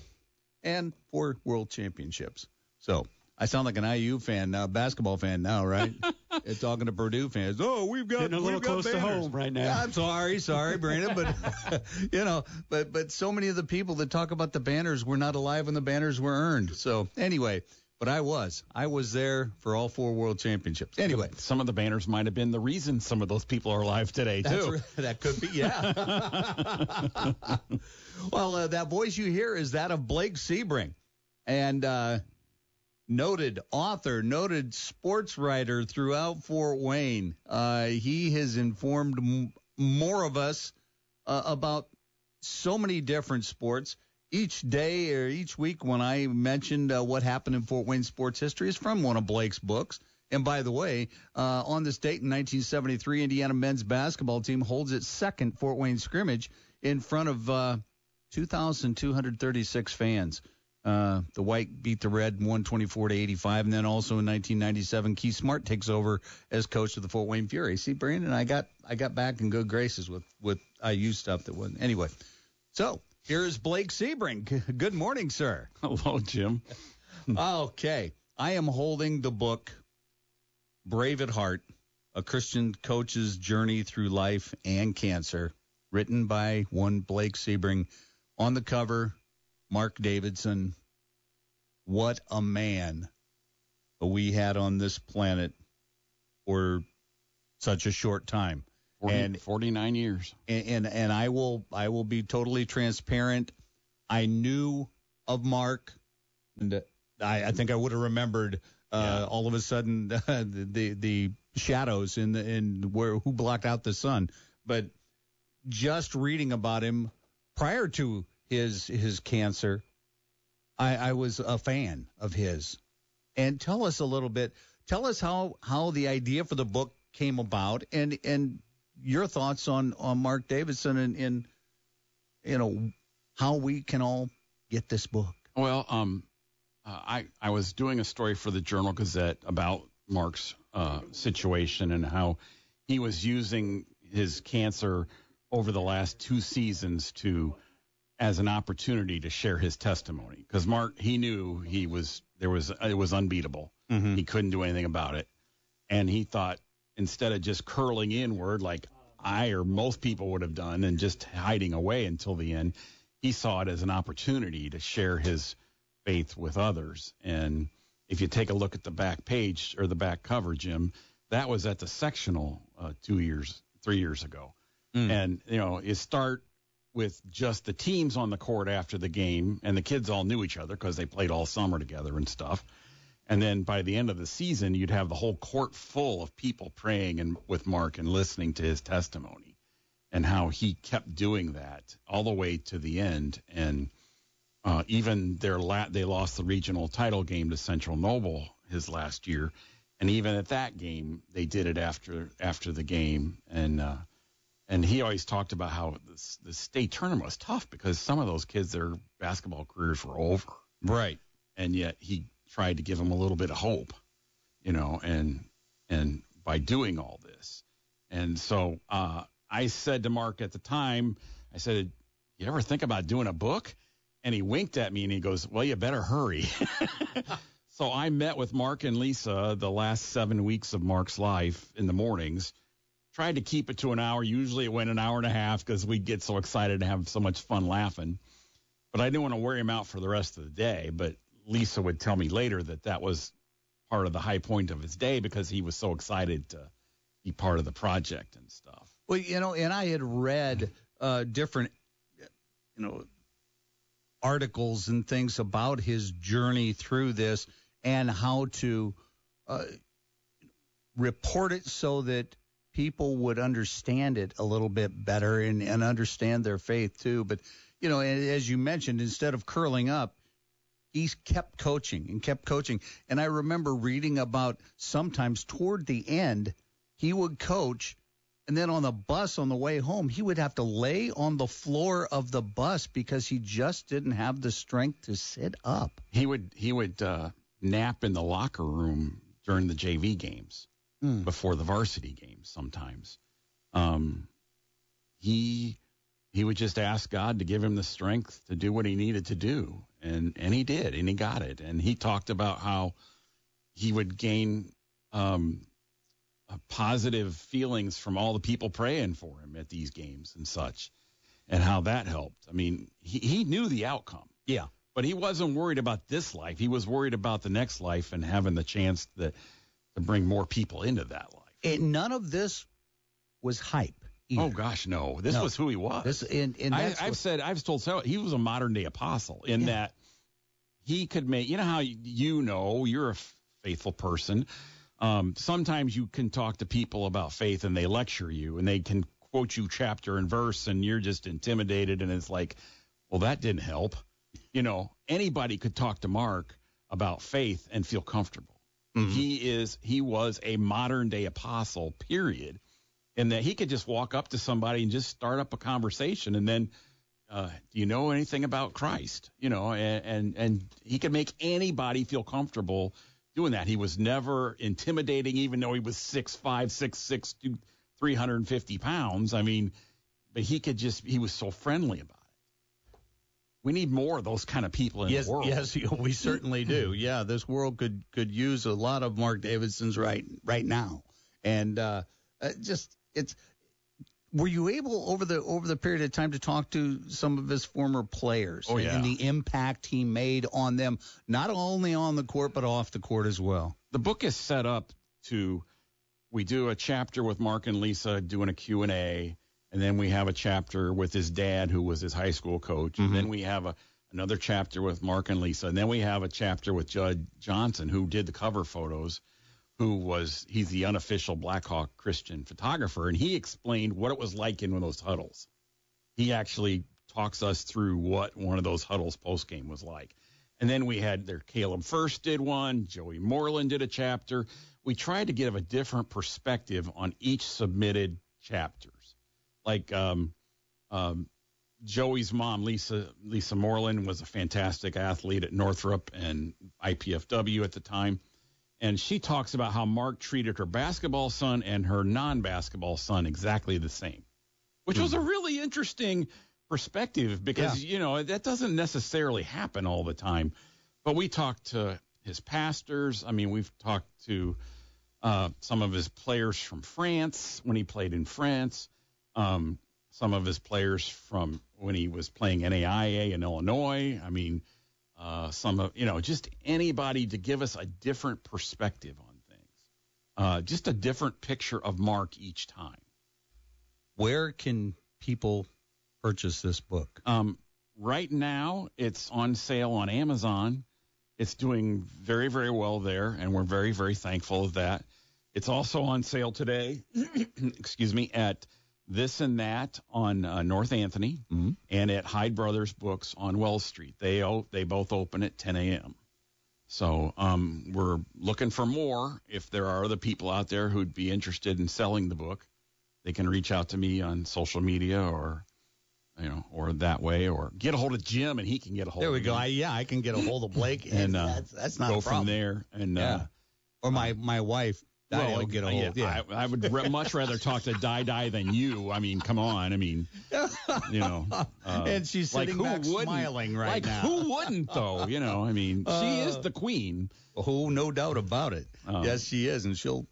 and four world championships. So I sound like an IU fan now, basketball fan now, right? Uh, Talking to Purdue fans. Oh, we've got Getting a little close to home right now. Yeah, I'm sorry, sorry, Brandon, but you know, but but so many of the people that talk about the banners were not alive when the banners were earned. So anyway, but I was, I was there for all four world championships. Anyway, some of the banners might have been the reason some of those people are alive today too. re- that could be, yeah. well, uh, that voice you hear is that of Blake Sebring, and uh, noted author, noted sports writer throughout Fort Wayne. Uh, he has informed m- more of us uh, about so many different sports. Each day or each week, when I mentioned uh, what happened in Fort Wayne sports history, is from one of Blake's books. And by the way, uh, on this date in 1973, Indiana men's basketball team holds its second Fort Wayne scrimmage in front of uh, 2,236 fans. Uh, the white beat the red 124 to 85, and then also in 1997, Keith Smart takes over as coach of the Fort Wayne Fury. See, Brandon, I got I got back in good graces with with IU stuff that wasn't anyway. So here is Blake Sebring. Good morning, sir. Hello, Jim. okay, I am holding the book Brave at Heart, a Christian coach's journey through life and cancer, written by one Blake Sebring. On the cover, Mark Davidson. What a man we had on this planet for such a short time. 40, and 49 years. and, and and I will I will be totally transparent. I knew of Mark, and I, I think I would have remembered uh, all of a sudden the, the the shadows in the in where who blocked out the sun. But just reading about him prior to his his cancer, I, I was a fan of his. And tell us a little bit. Tell us how how the idea for the book came about, and and your thoughts on on Mark Davidson and, and you know how we can all get this book. Well, um, uh, I I was doing a story for the Journal Gazette about Mark's uh, situation and how he was using his cancer over the last two seasons to as an opportunity to share his testimony because Mark he knew he was there was it was unbeatable. He couldn't do anything about it, and he thought instead of just curling inward like I or most people would have done and just hiding away until the end, he saw it as an opportunity to share his faith with others. And if you take a look at the back page or the back cover, Jim, that was at the sectional uh, two years, three years ago. And, you know, you start with just the teams on the court after the game, and the kids all knew each other because they played all summer together and stuff. And then by the end of the season, you'd have the whole court full of people praying and with Mark and listening to his testimony and how he kept doing that all the way to the end. And uh, even their la- they lost the regional title game to Central Noble his last year, and even at that game, they did it after after the game. And uh, and he always talked about how the, the state tournament was tough because some of those kids their basketball careers were over, right? And yet he tried to give them a little bit of hope, you know, and and by doing all this, and so uh, I said to Mark at the time, I said, "You ever think about doing a book?" And he winked at me and he goes, "Well, you better hurry." so I met with Mark and Lisa the last seven weeks of Mark's life in the mornings. Tried to keep it to an hour. Usually it went an hour and a half because we get so excited and have so much fun laughing. But I didn't want to wear him out for the rest of the day. But Lisa would tell me later that that was part of the high point of his day because he was so excited to be part of the project and stuff. Well, you know, and I had read uh, different, you know, articles and things about his journey through this and how to uh, report it so that people would understand it a little bit better and, and understand their faith too. But, you know, as you mentioned, instead of curling up, he's kept coaching and kept coaching. And I remember reading about sometimes toward the end, he would coach and then on the bus on the way home, he would have to lay on the floor of the bus because he just didn't have the strength to sit up. He would he would uh, nap in the locker room during the JV games Hmm. before the varsity games sometimes. Um, he he would just ask God to give him the strength to do what he needed to do, and and he did, and he got it. And he talked about how he would gain um, positive feelings from all the people praying for him at these games and such, and how that helped. I mean, he, he knew the outcome. Yeah. But he wasn't worried about this life. He was worried about the next life and having the chance to, to bring more people into that life. And none of this was hype. Either. Oh gosh, no! This No. was who he was. This and, and I, I've what- said, I've told several. He was a modern day apostle in that he could make. You know how you know you're a faithful person. Um, sometimes you can talk to people about faith and they lecture you and they can quote you chapter and verse and you're just intimidated and it's like, well, that didn't help. You know, anybody could talk to Mark about faith and feel comfortable. He is he was a modern day apostle, period. And that he could just walk up to somebody and just start up a conversation and then uh, do you know anything about Christ? You know, and, and and he could make anybody feel comfortable doing that. He was never intimidating, even though he was six five, six six, two, three hundred and fifty pounds. I mean, but he could just he was so friendly about it. we need more of those kind of people in yes, the world. yes, we certainly do. Yeah, this world could could use a lot of Mark Davidsons right right now, and uh, uh, just it's. Were you able over the over the period of time to talk to some of his former players Oh, yeah. and the impact he made on them, not only on the court but off the court as well? the book is set up to we do a chapter with Mark and Lisa doing a Q&A and then we have a chapter with his dad who was his high school coach and then we have a another chapter with Mark and Lisa and then we have a chapter with Judd Johnson who did the cover photos who was he's the unofficial Blackhawk Christian photographer and he explained what it was like in one of those huddles. He actually talks us through what one of those huddles post game was like. And then we had there Caleb Furst did one, Joey Moreland did a chapter. We tried to give a different perspective on each submitted chapters. Like um, um, Joey's mom, Lisa Lisa Moreland, was a fantastic athlete at Northrop and IPFW at the time. And she talks about how Mark treated her basketball son and her non basketball son exactly the same, which was a really interesting perspective because, you know, that doesn't necessarily happen all the time. But we talked to his pastors. I mean, we've talked to uh, some of his players from France when he played in France, um, some of his players from when he was playing NAIA in Illinois. I mean, uh, some of, you know, just anybody to give us a different perspective on things, uh, just a different picture of Mark each time. Where can people purchase this book? Um, right now, it's on sale on Amazon. It's doing very, very well there, and we're very, very thankful of that. It's also on sale today, excuse me, at This and That on uh, North Anthony and at Hyde Brothers Books on Wells Street. They o- they both open at 10 a.m. So um, we're looking for more. If there are other people out there who'd be interested in selling the book, they can reach out to me on social media or you know, or that way, or get a hold of Jim and he can get a hold. There we of go. I, yeah, I can get a hold of Blake, and, and uh, that's, that's not go a problem. from there. And Yeah. uh, or my my wife, Will get a hold. yeah, I, I would re- much rather talk to Di Di than you. I mean, come on. I mean, you know, uh, And she's like, sitting who back smiling right like, now. Who wouldn't though? You know, I mean, she is Uh, the queen. Oh, no doubt about it. Um, yes, she is, and she'll.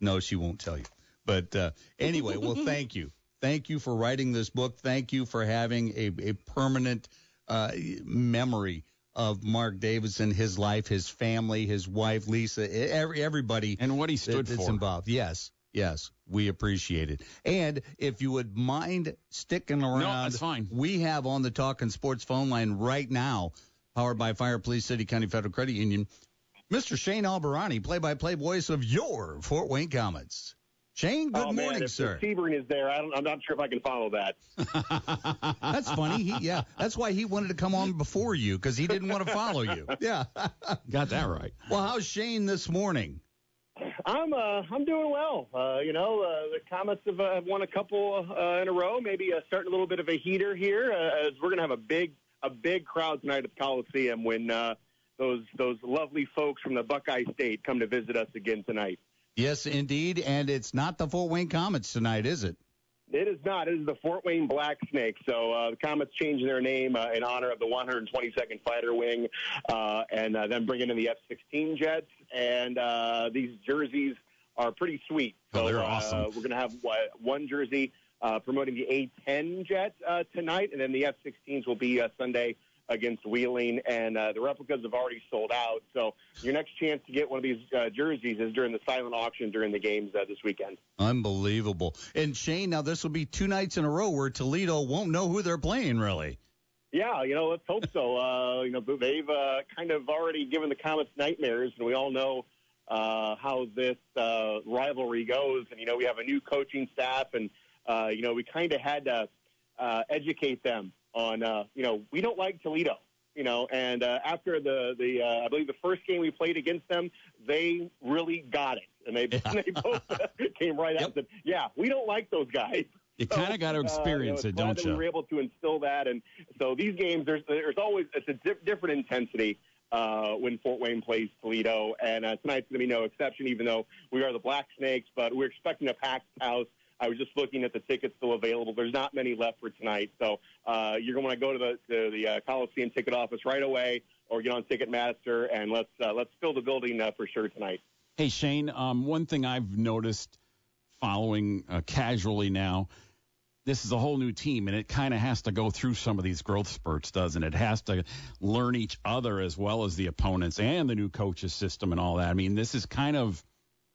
No, she won't tell you. But uh, anyway, well, thank you, thank you for writing this book. Thank you for having a, a permanent uh, memory of Mark Davidson, his life, his family, his wife Lisa, every everybody, and what he stood that's for. involved. Yes, yes, we appreciate it. And if you would mind sticking around, no, that's fine. We have on the Talking Sports phone line right now, powered by Fire Police City County Federal Credit Union, Mr. Shane Albahrani, play-by-play voice of your Fort Wayne Komets. Shane, good oh, man, morning, if sir. The Sebring is there. I don't, I'm not sure if I can follow that. That's funny. He, yeah, that's why he wanted to come on before you because he didn't want to follow you. Yeah, got that right. Well, how's Shane this morning? I'm uh, I'm doing well. Uh, you know, uh, the Komets have, uh, won a couple uh, in a row. Maybe uh, starting a little bit of a heater here, uh, as we're going to have a big a big crowd tonight at the Coliseum when uh, those those lovely folks from the Buckeye State come to visit us again tonight. Yes, indeed, and it's not the Fort Wayne Komets tonight, is it? It is not. It is the Fort Wayne Black Snakes. So uh, the Komets changing their name uh, in honor of the 122nd Fighter Wing, uh, and uh, then bringing in the F-16 jets. And uh, these jerseys are pretty sweet. Oh, So they're uh, awesome. we're going to have uh, one jersey uh, promoting the A-10 jet uh, tonight, and then the F-16s will be uh, Sunday against Wheeling, and uh, the replicas have already sold out. So your next chance to get one of these uh, jerseys is during the silent auction during the games uh, this weekend. Unbelievable. And Shane, now this will be two nights in a row where Toledo won't know who they're playing, really. Yeah, you know, let's hope so. Uh, you know, they've uh, kind of already given the Komets nightmares, and we all know uh, how this uh, rivalry goes. And you know, we have a new coaching staff, and uh, you know, we kind of had to uh, educate them on, uh, you know, we don't like Toledo. You know, and uh, after the the uh, I believe the first game we played against them, they really got it, and they they both came right out and said, "Yeah, we don't like those guys." You kind of got to experience uh, you know, it, don't that We were able to instill that, and so these games, there's there's always it's a di- different intensity uh, when Fort Wayne plays Toledo, and uh, tonight's going to be no exception. Even though we are the Black Snakes, but we're expecting a packed house. I was just looking at the tickets still available. There's not many left for tonight, so uh, you're going to go to the to the uh, Coliseum ticket office right away, or get on Ticketmaster, and let's uh, let's fill the building uh, for sure tonight. Hey Shane, um, one thing I've noticed following uh, casually now, this is a whole new team, and it kind of has to go through some of these growth spurts, doesn't it? It has to learn each other as well as the opponents and the new coaches system and all that. I mean, this is kind of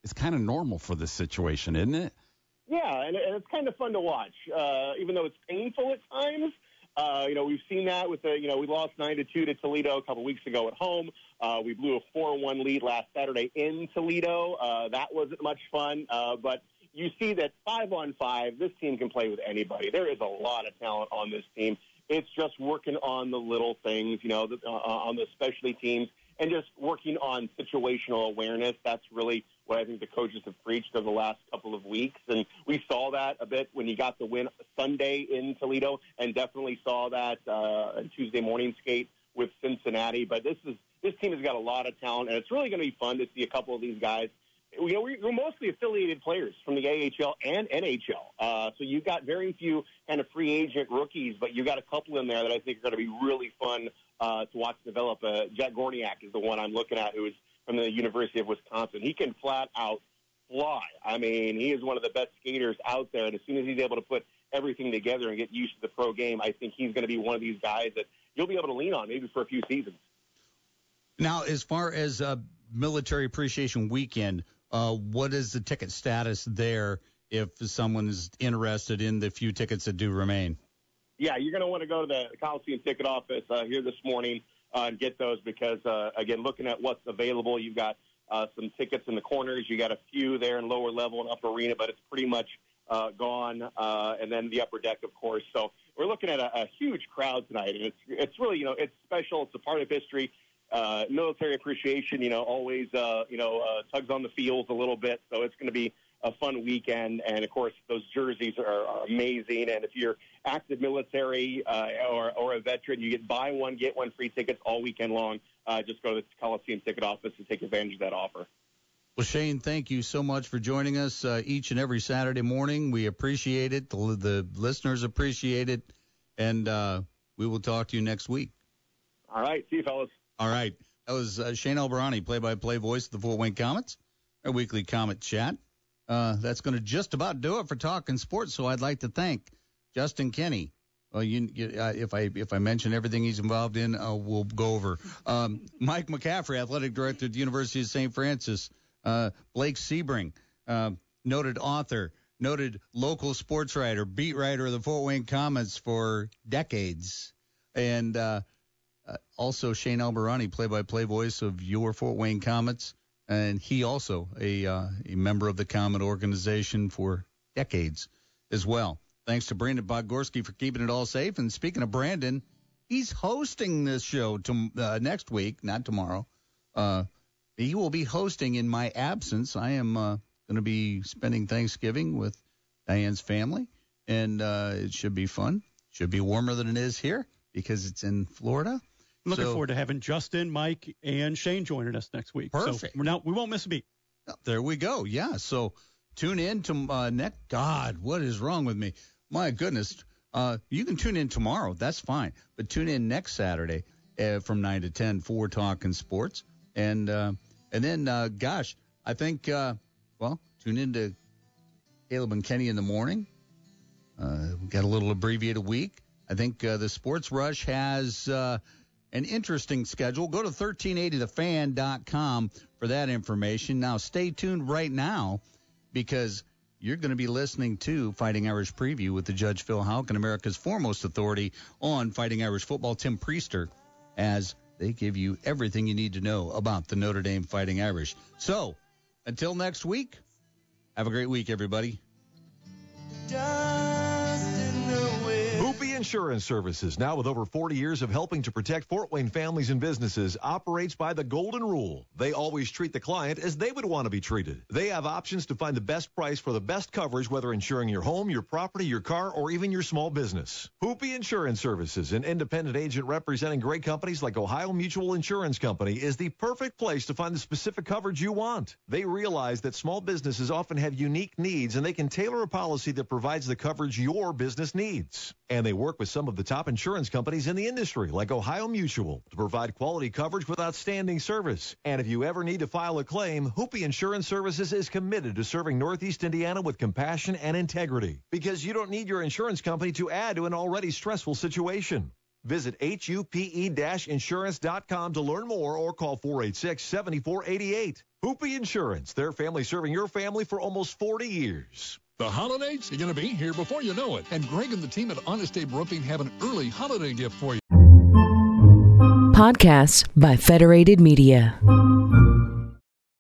it's kind of normal for this situation, isn't it? Yeah, and, and it's kind of fun to watch, uh, even though it's painful at times. Uh, you know, we've seen that with the, you know, we lost nine to two to Toledo a couple weeks ago at home. Uh, we blew a four-one lead last Saturday in Toledo. Uh, that wasn't much fun, uh, but you see that five on five, this team can play with anybody. There is a lot of talent on this team. It's just working on the little things, you know, the, uh, on the specialty teams, and just working on situational awareness. That's really what I think the coaches have preached over the last couple of weeks. And we saw that a bit when you got the win Sunday in Toledo, and definitely saw that uh, Tuesday morning skate with Cincinnati. But this is this team has got a lot of talent, and it's really going to be fun to see a couple of these guys. You know, we're mostly affiliated players from the AHL and NHL, uh, so you've got very few kind of free agent rookies, but you've got a couple in there that I think are going to be really fun uh, to watch develop. Uh, Jack Gorniak is the one I'm looking at, who is from the University of Wisconsin. He can flat out fly. I mean, he is one of the best skaters out there, and as soon as he's able to put everything together and get used to the pro game, I think he's going to be one of these guys that you'll be able to lean on maybe for a few seasons. Now, as far as uh, Military Appreciation Weekend, uh, what is the ticket status there if someone is interested in the few tickets that do remain? Yeah, you're going to want to go to the Coliseum ticket office uh, here this morning uh, and get those because, uh, again, looking at what's available, you've got uh, some tickets in the corners. You got a few there in lower level and upper arena, but it's pretty much uh, gone. Uh, and then the upper deck, of course. So we're looking at a, a huge crowd tonight, and it's it's really you know it's special. It's a part of history. Uh, military appreciation, you know, always uh, you know uh, tugs on the feels a little bit. So it's going to be a fun weekend. And of course, those jerseys are, are amazing. And if you're active military uh, or, or a veteran, you get buy one, get one free tickets all weekend long. Uh, just go to the Coliseum ticket office and take advantage of that offer. Well, Shane, thank you so much for joining us uh, each and every Saturday morning. We appreciate it. The, the listeners appreciate it. And uh, we will talk to you next week. All right. See you, fellas. All right. That was uh, Shane Albahrani, play by play voice of the Fort Wayne Komets, our weekly Komet chat. Uh, that's going to just about do it for talking sports. So I'd like to thank Justin Kenny. Well, you, you uh, if I if I mention everything he's involved in, uh, we'll go over. Um, Mike McCaffrey, athletic director at the University of St. Francis. Uh, Blake Sebring, uh, noted author, noted local sports writer, beat writer of the Fort Wayne Komets for decades, and uh, also Shane Albahrani, play-by-play voice of your Fort Wayne Komets and he also a uh, a member of the Komet organization for decades as well. Thanks to Brandon Bogorski for keeping it all safe. And speaking of Brandon, he's hosting this show to, uh, next week, not tomorrow. Uh, he will be hosting in my absence. I am uh, going to be spending Thanksgiving with Diane's family, and uh, it should be fun. Should be warmer than it is here because it's in Florida. I'm looking So- forward to having Justin, Mike, and Shane joining us next week. Perfect. So we're not, we won't miss a beat. There we go. Yeah. So tune in to uh, next. God, what is wrong with me? My goodness. Uh, you can tune in tomorrow. That's fine. But tune in next Saturday uh, from nine to ten for talking sports. And uh, and then, uh, gosh, I think uh, well, tune in to Caleb and Kenny in the morning. Uh, we got a little abbreviated week. I think uh, the Sports Rush has uh, an interesting schedule. Go to 1380thefan.com for that information. Now, stay tuned right now because you're going to be listening to Fighting Irish Preview with the Judge Phil Houck and America's foremost authority on Fighting Irish football, Tim Prister, as they give you everything you need to know about the Notre Dame Fighting Irish. So, until next week, have a great week, everybody. And Insurance Services, now with over 40 years of helping to protect Fort Wayne families and businesses, operates by the golden rule. They always treat the client as they would want to be treated. They have options to find the best price for the best coverage, whether insuring your home, your property, your car, or even your small business. Hupe Insurance Services, an independent agent representing great companies like Ohio Mutual Insurance Company, is the perfect place to find the specific coverage you want. They realize that small businesses often have unique needs and they can tailor a policy that provides the coverage your business needs. And they work with some of the top insurance companies in the industry, like Ohio Mutual, to provide quality coverage with outstanding service. And if you ever need to file a claim, Hupe Insurance Services is committed to serving Northeast Indiana with compassion and integrity. Because you don't need your insurance company to add to an already stressful situation. Visit HUPE-insurance.com to learn more or call 486-7488. Hupe Insurance, their family serving your family for almost 40 years. The holidays are going to be here before you know it. And Greg and the team at Honest Abe Roofing have an early holiday gift for you. Podcasts by Federated Media.